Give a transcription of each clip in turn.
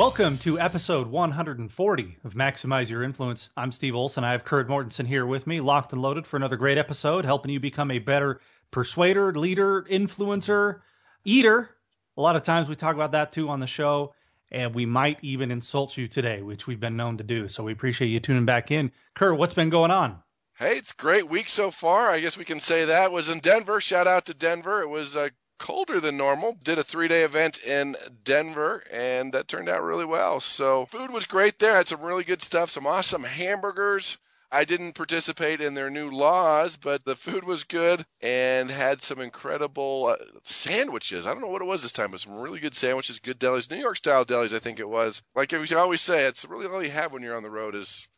Welcome to episode 140 of Maximize Your Influence. I'm Steve Olson. I have Kurt Mortensen here with me, locked and loaded for another great episode, helping you become a better persuader, leader, influencer, eater. A lot of times we talk about that too on the show, and we might even insult you today, which we've been known to do. So we appreciate you tuning back in. Kurt, what's been going on? Hey, it's great week so far. I guess we can say that. It was in Denver. Shout out to Denver. It was a colder than normal. Did a three day event in Denver, and that turned out really well. So, food was great there. Had some really good stuff, some awesome hamburgers. I didn't participate in their new laws, but the food was good and had some incredible uh, sandwiches. I don't know what it was this time, but some really good sandwiches, good delis, New York style delis, I think it was. Like we always say, it's really all you have when you're on the road is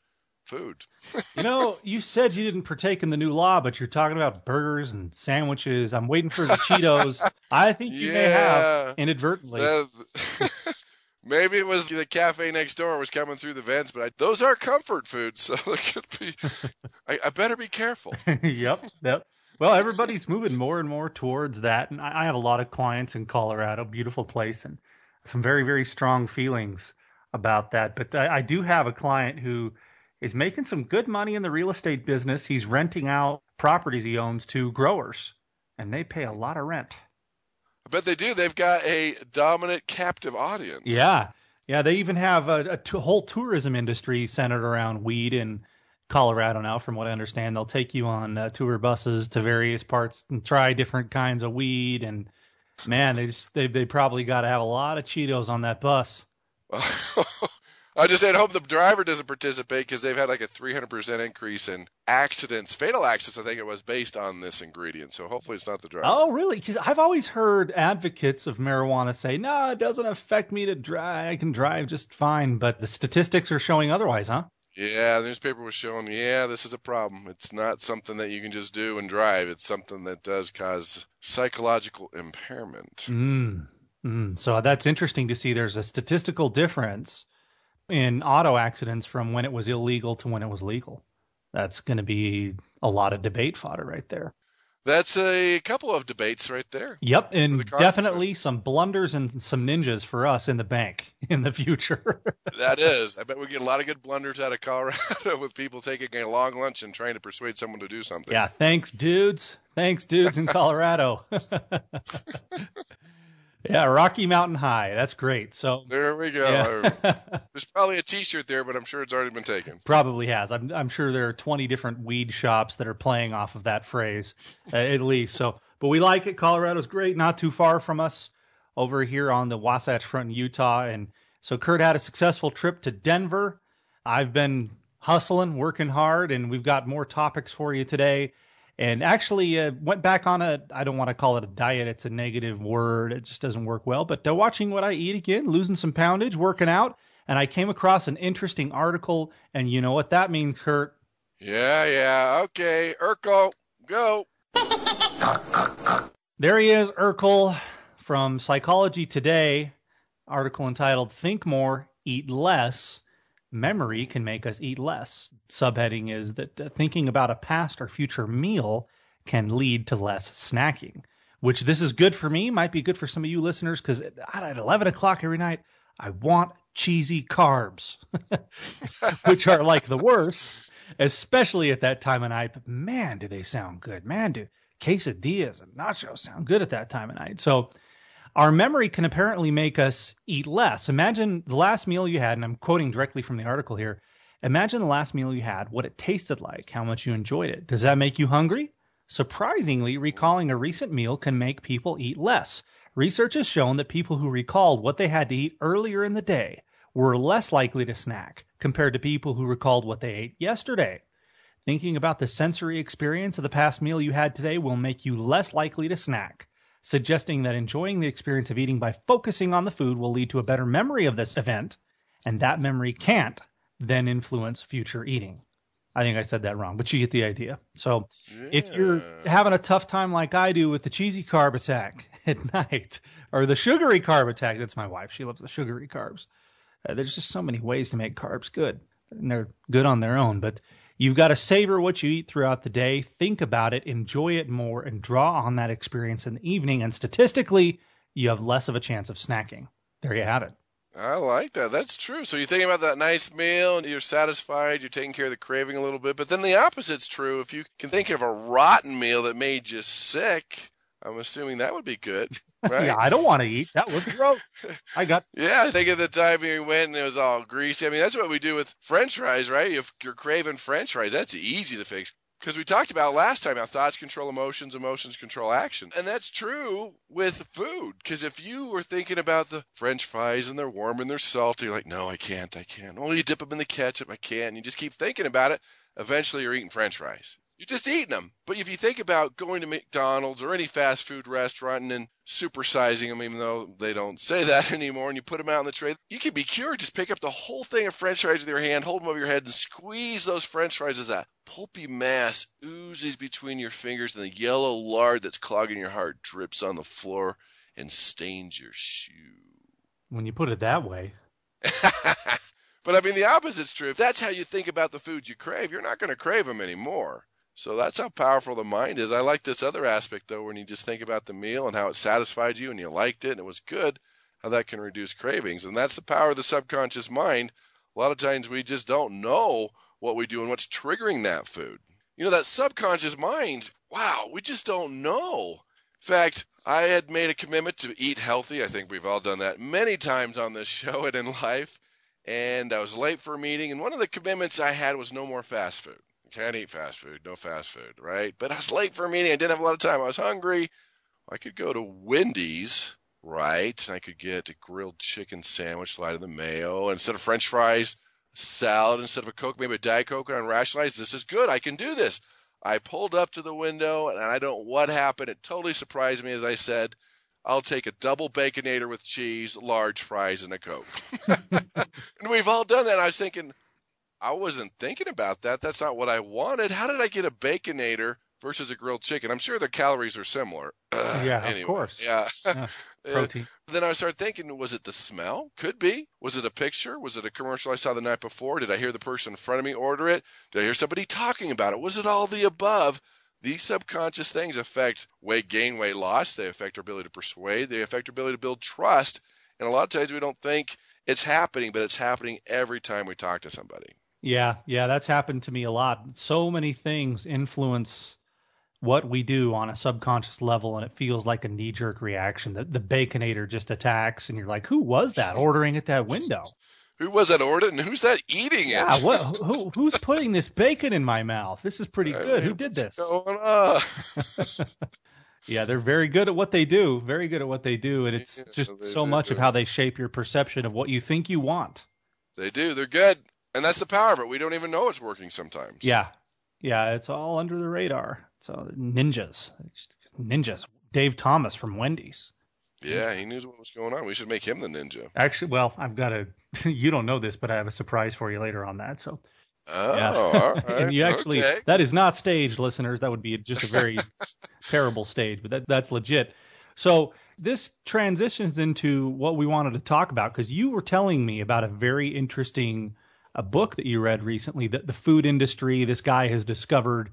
food. you know, you said you didn't partake in the new law, but you're talking about burgers and sandwiches. I'm waiting for the Cheetos. I think you yeah, may have inadvertently. That, maybe it was the cafe next door was coming through the vents, but I, those are comfort foods, so be. I, I better be careful. yep, yep. Well, everybody's moving more and more towards that, and I, I have a lot of clients in Colorado, beautiful place, and some very, very strong feelings about that. But I, I do have a client who is making some good money in the real estate business. He's renting out properties he owns to growers, and they pay a lot of rent. I bet they do. They've got a dominant captive audience. Yeah. Yeah. They even have a, a t- whole tourism industry centered around weed in Colorado now, from what I understand. They'll take you on uh, tour buses to various parts and try different kinds of weed. And man, they just, they, they probably got to have a lot of Cheetos on that bus. I just said, hope the driver doesn't participate because they've had like a 300% increase in accidents, fatal accidents, I think it was, based on this ingredient. So hopefully it's not the driver. Oh, really? Because I've always heard advocates of marijuana say, no, it doesn't affect me to drive. I can drive just fine. But the statistics are showing otherwise, huh? Yeah, the newspaper was showing, yeah, this is a problem. It's not something that you can just do and drive. It's something that does cause psychological impairment. Mm. Mm. So that's interesting to see. There's a statistical difference in auto accidents from when it was illegal to when it was legal. That's going to be a lot of debate fodder right there. That's a couple of debates right there. Yep, and definitely some blunders and some ninjas for us in the bank in the future. that is. I bet we get a lot of good blunders out of Colorado with people taking a long lunch and trying to persuade someone to do something. Yeah, thanks, dudes. Thanks, dudes in Colorado. Yeah, Rocky Mountain High. That's great. So there we go. Yeah. There's probably a T-shirt there, but I'm sure it's already been taken. Probably has. I'm I'm sure there are 20 different weed shops that are playing off of that phrase, uh, at least. So, but we like it. Colorado's great. Not too far from us, over here on the Wasatch Front in Utah. And so Kurt had a successful trip to Denver. I've been hustling, working hard, and we've got more topics for you today and actually uh, went back on a i don't want to call it a diet it's a negative word it just doesn't work well but uh, watching what i eat again losing some poundage working out and i came across an interesting article and you know what that means kurt? Yeah yeah okay urkel go. There he is urkel from psychology today article entitled think more eat less memory can make us eat less. Subheading is that uh, thinking about a past or future meal can lead to less snacking, which this is good for me, might be good for some of you listeners because at 11 o'clock every night, I want cheesy carbs, which are like the worst, especially at that time of night. But man, do they sound good. Man, do quesadillas and nachos sound good at that time of night. So, our memory can apparently make us eat less. Imagine the last meal you had, and I'm quoting directly from the article here. Imagine the last meal you had, what it tasted like, how much you enjoyed it. Does that make you hungry? Surprisingly, recalling a recent meal can make people eat less. Research has shown that people who recalled what they had to eat earlier in the day were less likely to snack compared to people who recalled what they ate yesterday. Thinking about the sensory experience of the past meal you had today will make you less likely to snack suggesting that enjoying the experience of eating by focusing on the food will lead to a better memory of this event, and that memory can't then influence future eating. I think I said that wrong, but you get the idea. So yeah. if you're having a tough time like I do with the cheesy carb attack at night or the sugary carb attack, that's my wife. She loves the sugary carbs. Uh, there's just so many ways to make carbs good, and they're good on their own. But you've got to savor what you eat throughout the day, think about it, enjoy it more, and draw on that experience in the evening. And statistically, you have less of a chance of snacking. There you have it. I like that. That's true. So you're thinking about that nice meal and you're satisfied, you're taking care of the craving a little bit. But then the opposite's true. If you can think of a rotten meal that made you sick, I'm assuming that would be good. Right? yeah, I don't want to eat. That was gross. I got. yeah, I think at the time we went and it was all greasy. I mean, that's what we do with French fries, right? If you're craving French fries, that's easy to fix. Because we talked about last time how thoughts control emotions, emotions control action. And that's true with food. Because if you were thinking about the french fries and they're warm and they're salty, you're like, no, I can't, I can't. Well, you dip them in the ketchup, I can't. And you just keep thinking about it. Eventually, you're eating french fries. You're just eating them. But if you think about going to McDonald's or any fast food restaurant and then supersizing them, even though they don't say that anymore, and you put them out on the tray, you could be cured. Just pick up the whole thing of french fries with your hand, hold them over your head, and squeeze those french fries as that pulpy mass oozes between your fingers, and the yellow lard that's clogging your heart drips on the floor and stains your shoe. When you put it that way. but I mean, the opposite's true. If that's how you think about the foods you crave, you're not going to crave them anymore. So that's how powerful the mind is. I like this other aspect though, when you just think about the meal and how it satisfied you and you liked it and it was good, how that can reduce cravings. And that's the power of the subconscious mind. A lot of times we just don't know what we do and what's triggering that food. You know, that subconscious mind, wow, we just don't know. In fact, I had made a commitment to eat healthy. I think we've all done that many times on this show and in life. And I was late for a meeting, and one of the commitments I had was no more fast food. Can't eat fast food, no fast food, right? But I was late for a meeting. I didn't have a lot of time. I was hungry. I could go to Wendy's, right? And I could get a grilled chicken sandwich, slide of the mayo. And instead of french fries, salad instead of a Coke, maybe a Diet Coke, and rationalize this is good. I can do this. I pulled up to the window, and I don't know what happened. It totally surprised me, as I said. I'll take a double baconator with cheese, large fries, and a Coke. and we've all done that. I was thinking, I wasn't thinking about that. That's not what I wanted. How did I get a baconator versus a grilled chicken? I'm sure the calories are similar. yeah, anyway, of course. Yeah. yeah. Protein. then I started thinking, was it the smell? Could be. Was it a picture? Was it a commercial I saw the night before? Did I hear the person in front of me order it? Did I hear somebody talking about it? Was it all the above? These subconscious things affect weight gain, weight loss. They affect our ability to persuade. They affect our ability to build trust. And a lot of times we don't think it's happening, but it's happening every time we talk to somebody. Yeah, yeah, that's happened to me a lot. So many things influence what we do on a subconscious level, and it feels like a knee jerk reaction. That the, the baconator just attacks, and you're like, "Who was that ordering at that window? Who was that ordering? Who's that eating it? Yeah, what? Who, who's putting this bacon in my mouth? This is pretty good. who did this? Going on? yeah, they're very good at what they do. Very good at what they do, and it's just so much of how they shape your perception of what you think you want. They do. They're good. And that's the power of it. We don't even know it's working sometimes. Yeah. Yeah, it's all under the radar. So ninjas. Ninjas. Dave Thomas from Wendy's. Yeah, he knew what was going on. We should make him the ninja. Actually, well, I've got a. you don't know this, but I have a surprise for you later on that. So. Oh, yeah. all right. and you actually okay. that is not staged, listeners. That would be just a very terrible stage, but that that's legit. So this transitions into what we wanted to talk about because you were telling me about a very interesting a book that you read recently that the food industry, this guy has discovered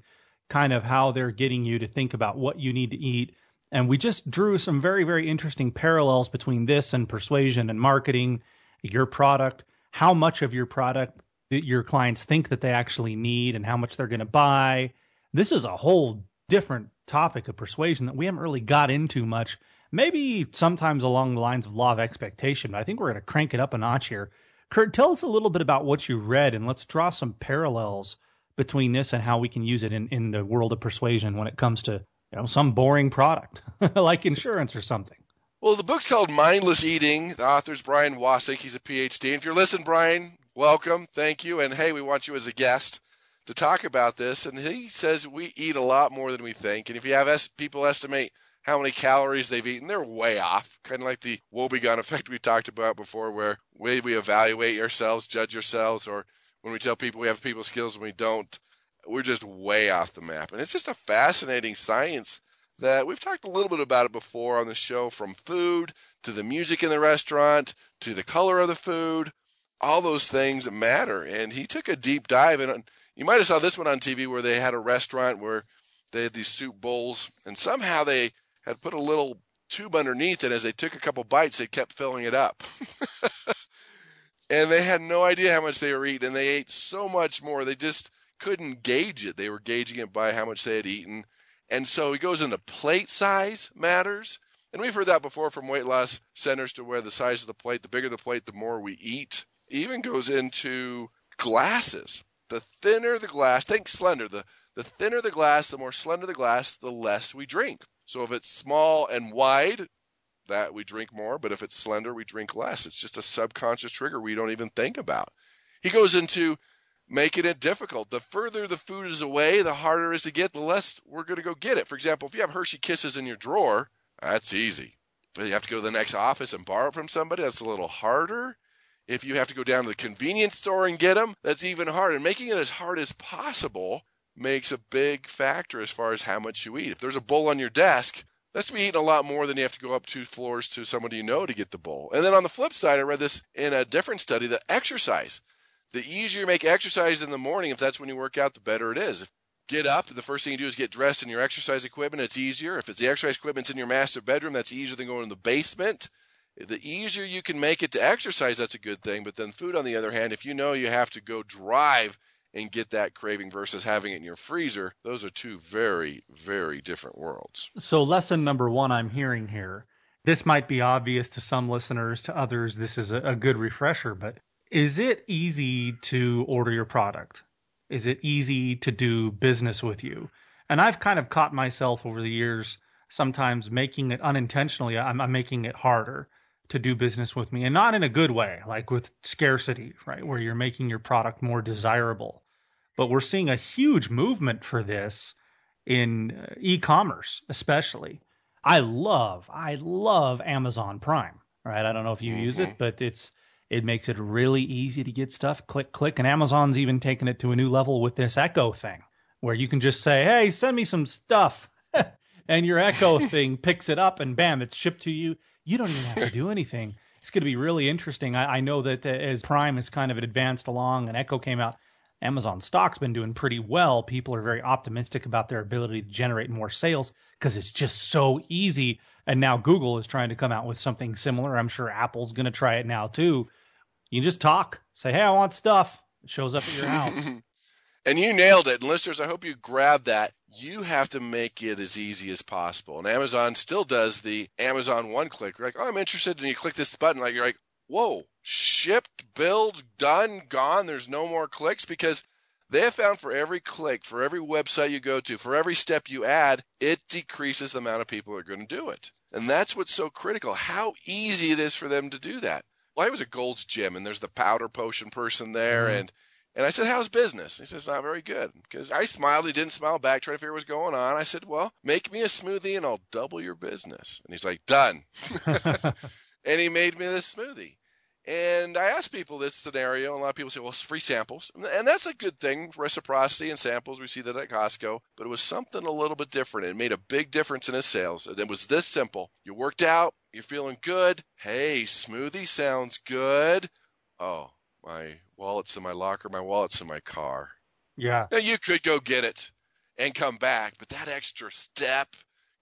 kind of how they're getting you to think about what you need to eat. And we just drew some very, very interesting parallels between this and persuasion and marketing, your product, how much of your product your clients think that they actually need and how much they're going to buy. This is a whole different topic of persuasion that we haven't really got into much. Maybe sometimes along the lines of law of expectation. But I think we're going to crank it up a notch here Kurt, tell us a little bit about what you read and let's draw some parallels between this and how we can use it in, in the world of persuasion when it comes to you know some boring product like insurance or something. Well, the book's called Mindless Eating. The author's Brian Wansink. He's a PhD. And if you're listening, Brian, welcome. Thank you. And hey, we want you as a guest to talk about this. And he says we eat a lot more than we think. And if you have people estimate how many calories they've eaten, they're way off. Kind of like the Wobegon effect we talked about before, where way we evaluate ourselves, judge ourselves, or when we tell people we have people skills and we don't. we're just way off the map. And it's just a fascinating science that we've talked a little bit about it before on the show from food to the music in the restaurant to the color of the food. All those things matter. And he took a deep dive. And you might have saw this one on TV where they had a restaurant where they had these soup bowls, and somehow they had put a little tube underneath it. As they took a couple bites, they kept filling it up. and they had no idea how much they were eating. And they ate so much more. They just couldn't gauge it. They were gauging it by how much they had eaten. And so it goes into plate size matters. And we've heard that before from weight loss centers to where the size of the plate, the bigger the plate, the more we eat. It even goes into glasses. The thinner the glass, think slender, the, the thinner the glass, the more slender the glass, the less we drink. So if it's small and wide, that we drink more, but if it's slender, we drink less. It's just a subconscious trigger we don't even think about. He goes into making it difficult. The further the food is away, the harder it is to get, the less we're going to go get it. For example, if you have Hershey Kisses in your drawer, that's easy. But you have to go to the next office and borrow it from somebody, that's a little harder. If you have to go down to the convenience store and get them, that's even harder. Making it as hard as possible makes a big factor as far as how much you eat. If there's a bowl on your desk, that's to be eating a lot more than you have to go up two floors to somebody you know to get the bowl. And then on the flip side, I read this in a different study that exercise. The easier you make exercise in the morning, if that's when you work out, the better it is. If get up, the first thing you do is get dressed in your exercise equipment. It's easier. If it's the exercise equipment's in your master bedroom, that's easier than going in the basement. The easier you can make it to exercise, that's a good thing. But then food, on the other hand, if you know you have to go drive and get that craving versus having it in your freezer, those are two very, very different worlds. So, lesson number one I'm hearing here this might be obvious to some listeners, to others, this is a, good refresher, but is it easy to order your product? Is it easy to do business with you? And I've kind of caught myself over the years sometimes making it unintentionally, I'm, I'm making it harder to do business with me and not in a good way, like with scarcity, right? Where you're making your product more desirable. But we're seeing a huge movement for this in uh, e-commerce, especially. I love, I love Amazon Prime, right? I don't know if you mm-hmm. use it, mm-hmm. but it's, it makes it really easy to get stuff. Click, click. And Amazon's even taken it to a new level with this Echo thing where you can just say, Hey, send me some stuff. and your Echo thing picks it up and bam, it's shipped to you you don't even have to do anything. It's going to be really interesting. I, I know that uh, as Prime has kind of advanced along and Echo came out, Amazon stock's been doing pretty well. People are very optimistic about their ability to generate more sales because it's just so easy. And now Google is trying to come out with something similar. I'm sure Apple's going to try it now too. You just talk, say, "Hey, I want stuff." It shows up at your house. And you nailed it. And listeners, I hope you grab that. You have to make it as easy as possible. And Amazon still does the Amazon one click. You're like, oh, I'm interested. And you click this button, like you're like, whoa, shipped, billed, done, gone. There's no more clicks because they have found for every click, for every website you go to, for every step you add, it decreases the amount of people that are going to do it. And that's what's so critical. How easy it is for them to do that. Well, I was at Gold's Gym and there's the powder potion person there mm-hmm. and and I said, How's business? He says, Not very good. Because I smiled. He didn't smile back, trying to figure what was going on. I said, Well, make me a smoothie and I'll double your business. And he's like, Done. and he made me this smoothie. And I asked people this scenario, and a lot of people say, well, it's free samples. And that's a good thing, reciprocity and samples. We see that at Costco. But it was something a little bit different. It made a big difference in his sales. It was this simple. You worked out, you're feeling good. Hey, smoothie sounds good. Oh, my wallet's in my locker, my wallet's in my car. Yeah. Now you could go get it and come back, but that extra step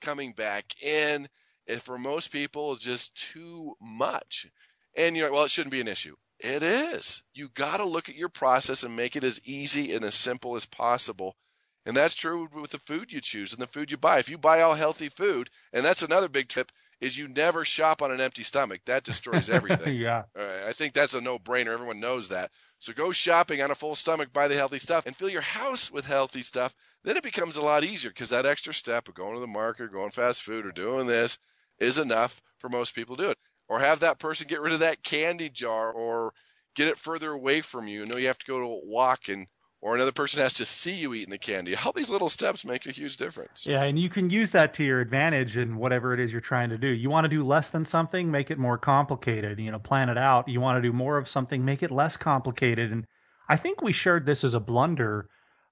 coming back in, and for most people, is just too much. And you're like, well, it shouldn't be an issue. It is. You got to look at your process and make it as easy and as simple as possible. And that's true with the food you choose and the food you buy. If you buy all healthy food, and that's another big tip, is you never shop on an empty stomach. That destroys everything. yeah. I think that's a no brainer. Everyone knows that. So go shopping on a full stomach, buy the healthy stuff, and fill your house with healthy stuff. Then it becomes a lot easier because that extra step of going to the market or going fast food or doing this is enough for most people to do it. Or have that person get rid of that candy jar or get it further away from you. You know, you have to go to a walk and or another person has to see you eating the candy. All these little steps make a huge difference. Yeah, and you can use that to your advantage in whatever it is you're trying to do. You want to do less than something, make it more complicated. You know, plan it out. You want to do more of something, make it less complicated. And I think we shared this as a blunder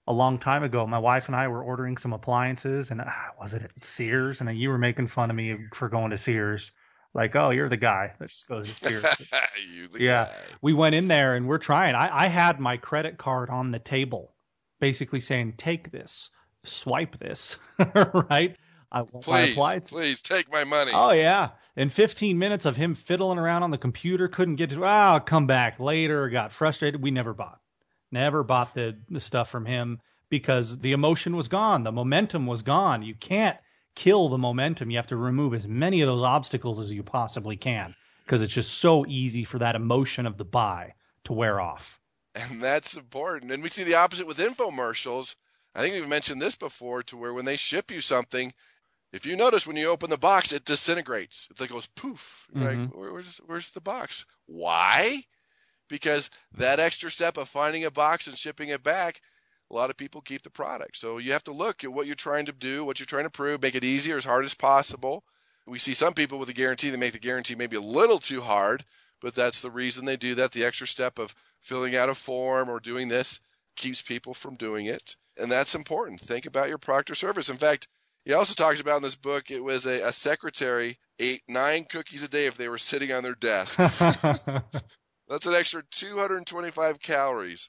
a long time ago. My wife and I were ordering some appliances, and uh, was it at Sears? And you were making fun of me for going to Sears. Like, oh, you're the guy that goes yeah, guy. we went in there and we're trying. I, I had my credit card on the table, basically saying, "Take this, swipe this, right." I want please, my appliance. Please take my money. Oh yeah. In 15 minutes of him fiddling around on the computer, couldn't get to. Oh, I'll come back later. Got frustrated. We never bought. Never bought the the stuff from him because the emotion was gone. The momentum was gone. You can't kill the momentum. You have to remove as many of those obstacles as you possibly can because it's just so easy for that emotion of the buy to wear off. And that's important. And we see the opposite with infomercials. I think we've mentioned this before to where when they ship you something, if you notice when you open the box, it disintegrates. It like goes poof. Mm-hmm. Like, where's where's the box? Why? Because that extra step of finding a box and shipping it back, a lot of people keep the product. So you have to look at what you're trying to do, what you're trying to prove, make it easier as hard as possible. We see some people with a guarantee that make the guarantee maybe a little too hard, but that's the reason they do that. The extra step of filling out a form or doing this keeps people from doing it. And that's important. Think about your product or service. In fact, he also talks about in this book it was a, a secretary ate nine cookies a day if they were sitting on their desk. That's an extra 225 calories.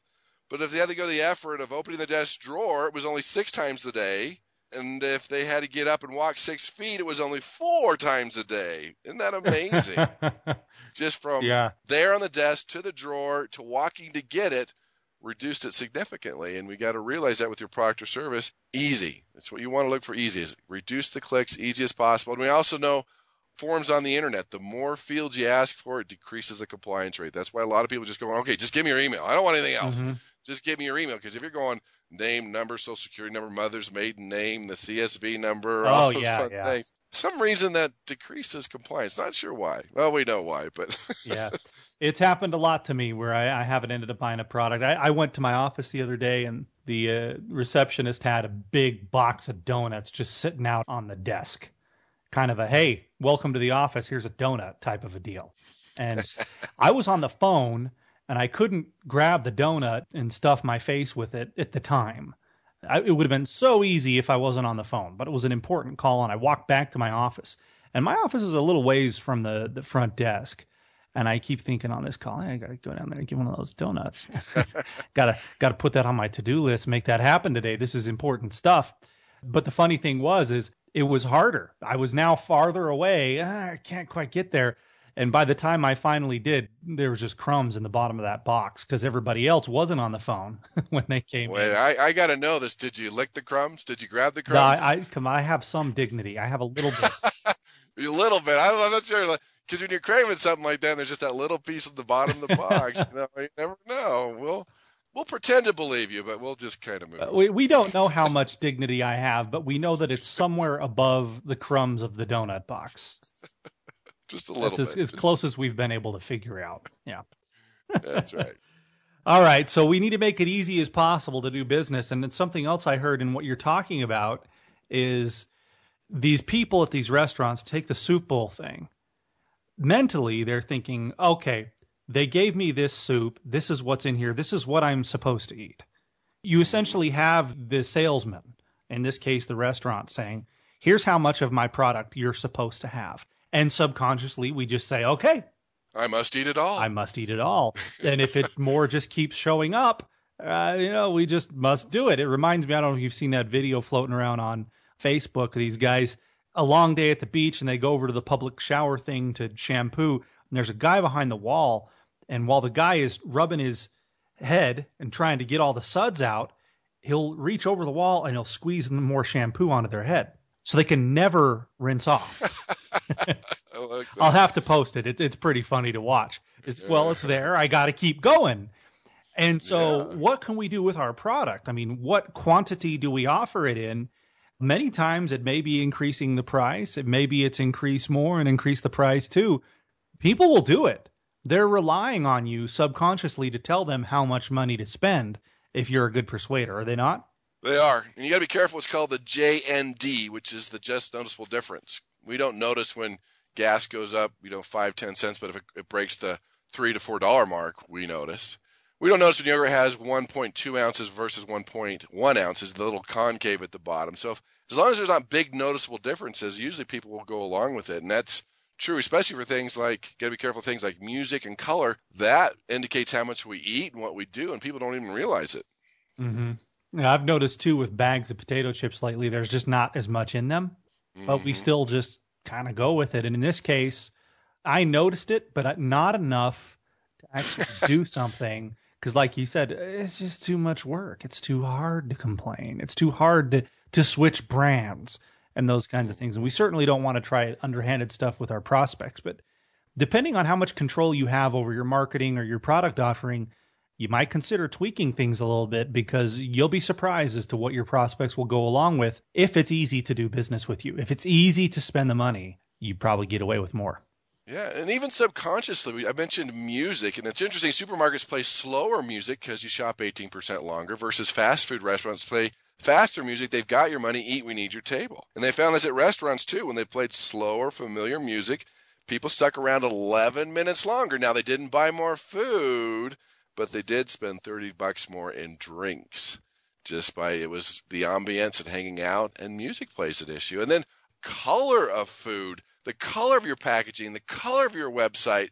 But if they had to go the effort of opening the desk drawer, it was only six times a day. And if they had to get up and walk six feet, it was only four times a day. Isn't that amazing? Just from yeah. there on the desk to the drawer to walking to get it reduced it significantly. And we got to realize that with your product or service, easy. That's what you want to look for easy is reduce the clicks easy as possible. And we also know forms on the internet, the more fields you ask for, it decreases the compliance rate. That's why a lot of people just go, okay, just give me your email. I don't want anything else. Mm-hmm. Just give me your email. Because if you're going name, number, social security number, mother's maiden name, the CSV number, oh, all those yeah, fun yeah. things, some reason that decreases compliance. Not sure why. Well, we know why, but yeah. It's happened a lot to me where I, I haven't ended up buying a product. I, I, went to my office the other day and the uh, receptionist had a big box of donuts just sitting out on the desk. Kind of a, hey, welcome to the office. Here's a donut type of a deal. And I was on the phone and I couldn't grab the donut and stuff my face with it at the time. I, it would have been so easy if I wasn't on the phone, but it was an important call. And I walked back to my office. And my office is a little ways from the, the front desk. And I keep thinking on this call, hey, I got to go down there and get one of those donuts. gotta gotta put that on my to do list. Make that happen today. This is important stuff. But the funny thing was, is it was harder. I was now farther away. Ah, I can't quite get there. And by the time I finally did, there was just crumbs in the bottom of that box because everybody else wasn't on the phone when they came Wait, in. I, I got to know this. Did you lick the crumbs? Did you grab the crumbs? No, I, I, come, I have some dignity. I have a little bit. a little bit. I'm not sure. Like, because when you're craving something like that, there's just that little piece at the bottom of the box. you, know, you never know. We'll we'll pretend to believe you, but we'll just kind of move. Uh, we we don't know how much dignity I have, but we know that it's somewhere above the crumbs of the donut box. Just a little. That's bit. as, as close as we've been able to figure out. Yeah. That's right. All right, so we need to make it easy as possible to do business, and then something else I heard in what you're talking about is these people at these restaurants take the soup bowl thing mentally they're thinking, okay, they gave me this soup. This is what's in here. This is what I'm supposed to eat. You mm-hmm. essentially have the salesman, in this case, the restaurant, saying, here's how much of my product you're supposed to have. And subconsciously, we just say, okay. I must eat it all. I must eat it all. and if it more just keeps showing up, uh, you know, we just must do it. It reminds me, I don't know if you've seen that video floating around on Facebook. These guys a long day at the beach and they go over to the public shower thing to shampoo. And there's a guy behind the wall. And while the guy is rubbing his head and trying to get all the suds out, he'll reach over the wall and he'll squeeze more shampoo onto their head. So they can never rinse off. like I'll have to post it. it. It's pretty funny to watch. It's, well, it's there. I got to keep going. And so, yeah. what can we do with our product? I mean, what quantity do we offer it in? Many times it may be increasing the price. It maybe it's increase more and increase the price too. People will do it. They're relying on you subconsciously to tell them how much money to spend if you're a good persuader, are they not? They are. And you got to be careful. It's called the JND, which is the just noticeable difference. We don't notice when gas goes up, you know, five, ten cents, but if it, it breaks the three to four dollar mark, we notice. we don't notice when yogurt has 1.2 ounces versus 1.1 ounces, the little concave at the bottom. So if, as long as there's not big noticeable differences, usually people will go along with it, and that's true, especially for things like got to be careful things like music and color. That indicates how much we eat and what we do, and people don't even realize it. Mm-hmm. Yeah, I've noticed too with bags of potato chips lately, there's just not as much in them, but we Mhm. still just kind of go with it. And in this case, I noticed it, but not enough to actually do something. Because, like you said, it's just too much work. It's too hard to complain. It's too hard to to switch brands and those kinds of things. And we certainly don't want to try underhanded stuff with our prospects. But depending on how much control you have over your marketing or your product offering, you might consider tweaking things a little bit because you'll be surprised as to what your prospects will go along with if it's easy to do business with you. If it's easy to spend the money, you probably get away with more. Yeah, and even subconsciously, I mentioned music, and it's interesting. Supermarkets play slower music because you shop 18% longer versus fast food restaurants play faster music. They've got your money, eat, we need your table. And they found this at restaurants too. When they played slower, familiar music, people stuck around 11 minutes longer. Now, they didn't buy more food, but they did spend 30 bucks more in drinks just by it was the ambience and hanging out, and music plays an issue. And then color of food, the color of your packaging, the color of your website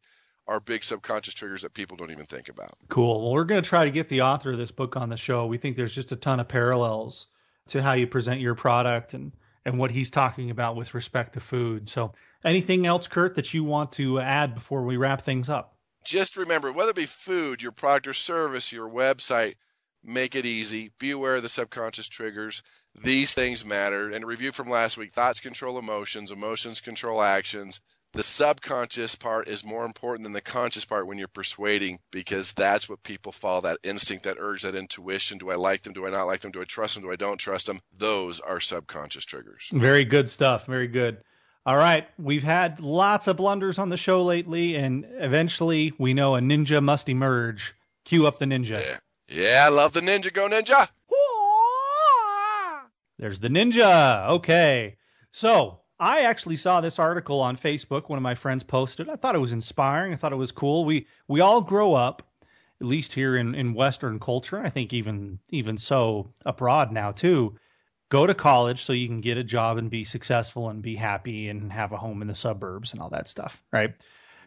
are big subconscious triggers that people don't even think about. Cool. Well, we're going to try to get the author of this book on the show. We think there's just a ton of parallels to how you present your product and and what he's talking about with respect to food. So, anything else, Kurt, that you want to add before we wrap things up? Just remember, whether it be food, your product or service, your website, make it easy. Be aware of the subconscious triggers. These things matter. And a review from last week thoughts control emotions, emotions control actions. The subconscious part is more important than the conscious part when you're persuading because that's what people follow that instinct, that urge, that intuition. Do I like them? Do I not like them? Do I trust them? Do I don't trust them? Those are subconscious triggers. Very good stuff. Very good. All right. We've had lots of blunders on the show lately, and eventually we know a ninja must emerge. Cue up the ninja. Yeah. Yeah, I love the ninja. Go ninja. There's the ninja. Okay. So I actually saw this article on Facebook. One of my friends posted. I thought it was inspiring. I thought it was cool. We we all grow up, at least here in, in Western culture. I think even even so abroad now too. Go to college so you can get a job and be successful and be happy and have a home in the suburbs and all that stuff, right?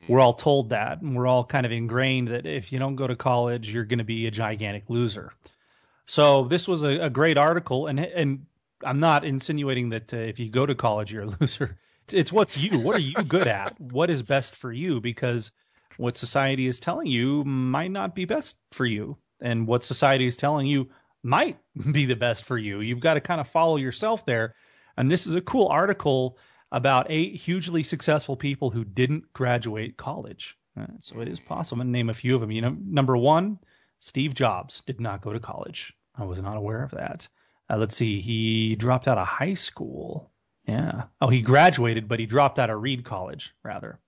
We're all told that, and we're all kind of ingrained that if you don't go to college, you're going to be a gigantic loser. So this was a, a great article, and and I'm not insinuating that uh, if you go to college, you're a loser. It's what's you. What are you good at? What is best for you? Because what society is telling you might not be best for you, and what society is telling you might be the best for you. You've got to kind of follow yourself there. And this is a cool article about eight hugely successful people who didn't graduate college. Uh, so it is possible. I'm to name a few of them. You know, number one, Steve Jobs did not go to college. I was not aware of that. Uh, let's see. He dropped out of high school. Yeah. Oh, he graduated, but he dropped out of Reed College, rather.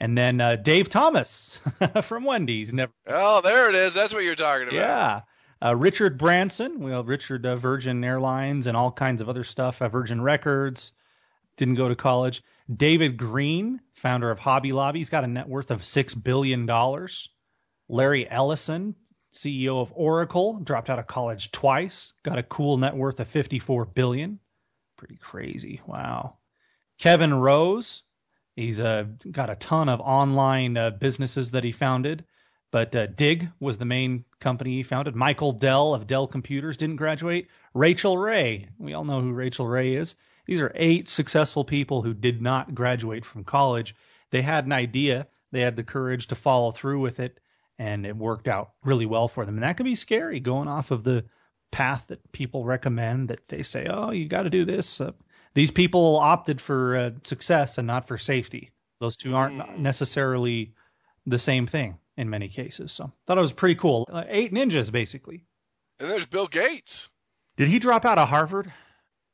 And then uh, Dave Thomas from Wendy's. Never. Oh, there it is. That's what you're talking about. Yeah. Uh, Richard Branson. Well, Richard uh, Virgin Airlines and all kinds of other stuff. Uh, Virgin Records. Didn't go to college. David Green, founder of Hobby Lobby. He's got a net worth of six billion dollars. Larry Ellison, CEO of Oracle, dropped out of college twice. Got a cool net worth of fifty-four billion. Pretty crazy. Wow. Kevin Rose, he's uh, got a ton of online uh, businesses that he founded, but uh, Digg was the main company he founded. Michael Dell of Dell Computers didn't graduate. Rachael Ray, we all know who Rachael Ray is. These are eight successful people who did not graduate from college. They had an idea, they had the courage to follow through with it, and it worked out really well for them. And that can be scary going off of the path that people recommend that they say, oh, you got to do this. Uh, these people opted for uh, success and not for safety. Those two aren't Mm. necessarily the same thing in many cases. So thought it was pretty cool. Uh, eight ninjas, basically. And there's Bill Gates. Did he drop out of Harvard?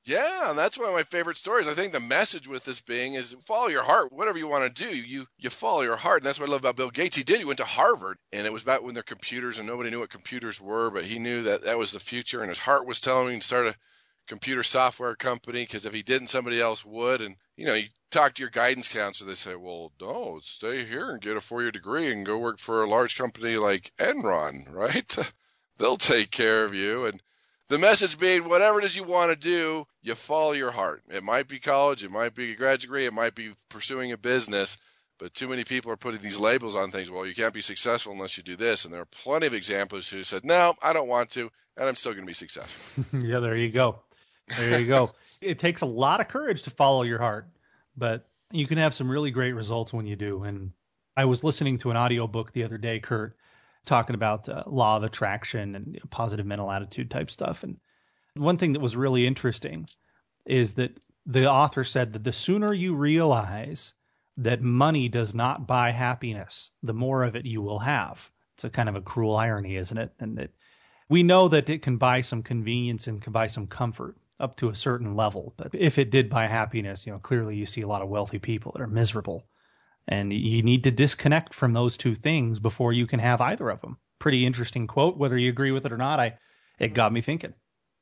Yeah, and that's one of my favorite stories. I think the message with this being is follow your heart. Whatever you want to do, you you follow your heart, and that's what I love about Bill Gates. He did. He went to Harvard, and it was back when their computers and nobody knew what computers were, but he knew that that was the future, and his heart was telling him to start a computer software company because if he didn't, somebody else would. And you know, you talk to your guidance counselor, they say, "Well, no, stay here and get a four-year degree and go work for a large company like Enron, right? They'll take care of you." And the message being, whatever it is you want to do, you follow your heart. It might be college, it might be a graduate degree, it might be pursuing a business. But too many people are putting these labels on things. Well, you can't be successful unless you do this. And there are plenty of examples who said, no, I don't want to, and I'm still going to be successful. yeah, there you go. There you go. it takes a lot of courage to follow your heart, but you can have some really great results when you do. And I was listening to an audiobook the other day, Kurt, talking about uh, law of attraction and positive mental attitude type stuff. And one thing that was really interesting is that the author said that the sooner you realize that money does not buy happiness, the more of it you will have. It's a kind of a cruel irony, isn't it? And that we know that it can buy some convenience and can buy some comfort up to a certain level. But if it did buy happiness, you know, clearly you see a lot of wealthy people that are miserable. And you need to disconnect from those two things before you can have either of them. Pretty interesting quote. Whether you agree with it or not, I it got me thinking.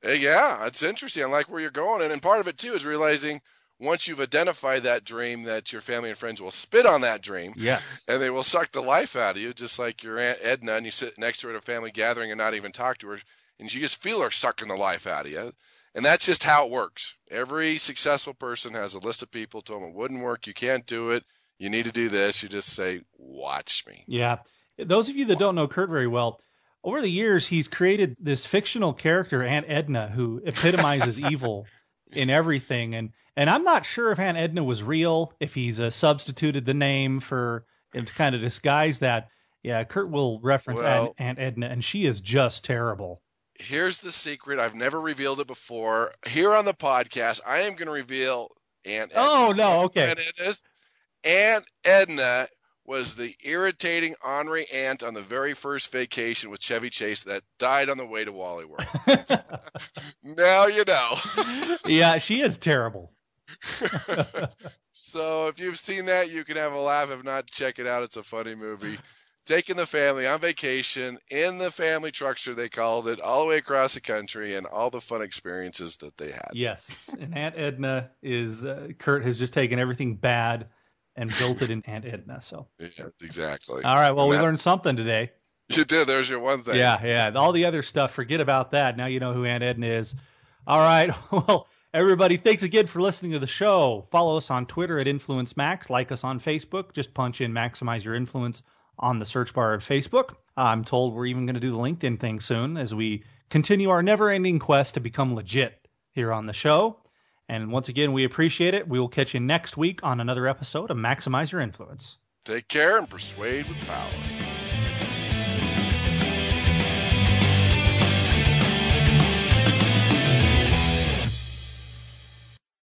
Uh, yeah, it's interesting. I like where you're going, and, and part of it too is realizing once you've identified that dream that your family and friends will spit on that dream yes and they will suck the life out of you just like your aunt edna and you sit next to her at a family gathering and not even talk to her and you just feel her sucking the life out of you and that's just how it works every successful person has a list of people told them it wouldn't work you can't do it you need to do this you just say watch me yeah those of you that don't know kurt very well over the years he's created this fictional character aunt edna who epitomizes evil in everything and and I'm not sure if Aunt Edna was real, if he's uh, substituted the name for to kind of disguise that. Yeah, Kurt will reference well, Aunt, Aunt Edna, and she is just terrible. Here's the secret. I've never revealed it before. Here on the podcast, I am going to reveal Aunt Edna. Oh, no. Okay. Aunt Edna's. Aunt Edna was the irritating Henri aunt on the very first vacation with Chevy Chase that died on the way to Wally World. now you know. yeah, she is terrible. so if you've seen that, you can have a laugh. If not, check it out. It's a funny movie. Taking the family on vacation in the family truckster, they called it, all the way across the country, and all the fun experiences that they had. Yes, and Aunt Edna is uh, Kurt has just taken everything bad and built it in Aunt Edna. So yeah, exactly. All right. Well, and we that, learned something today. You did. There's your one thing. Yeah, yeah. All the other stuff, forget about that. Now you know who Aunt Edna is. All right. Well, Everybody, thanks again for listening to the show. Follow us on Twitter at Influence Max. Like us on Facebook. Just punch in Maximize Your Influence on the search bar of Facebook. I'm told we're even going to do the LinkedIn thing soon as we continue our never ending quest to become legit here on the show. And once again, we appreciate it. We will catch you next week on another episode of Maximize Your Influence. Take care and persuade with power.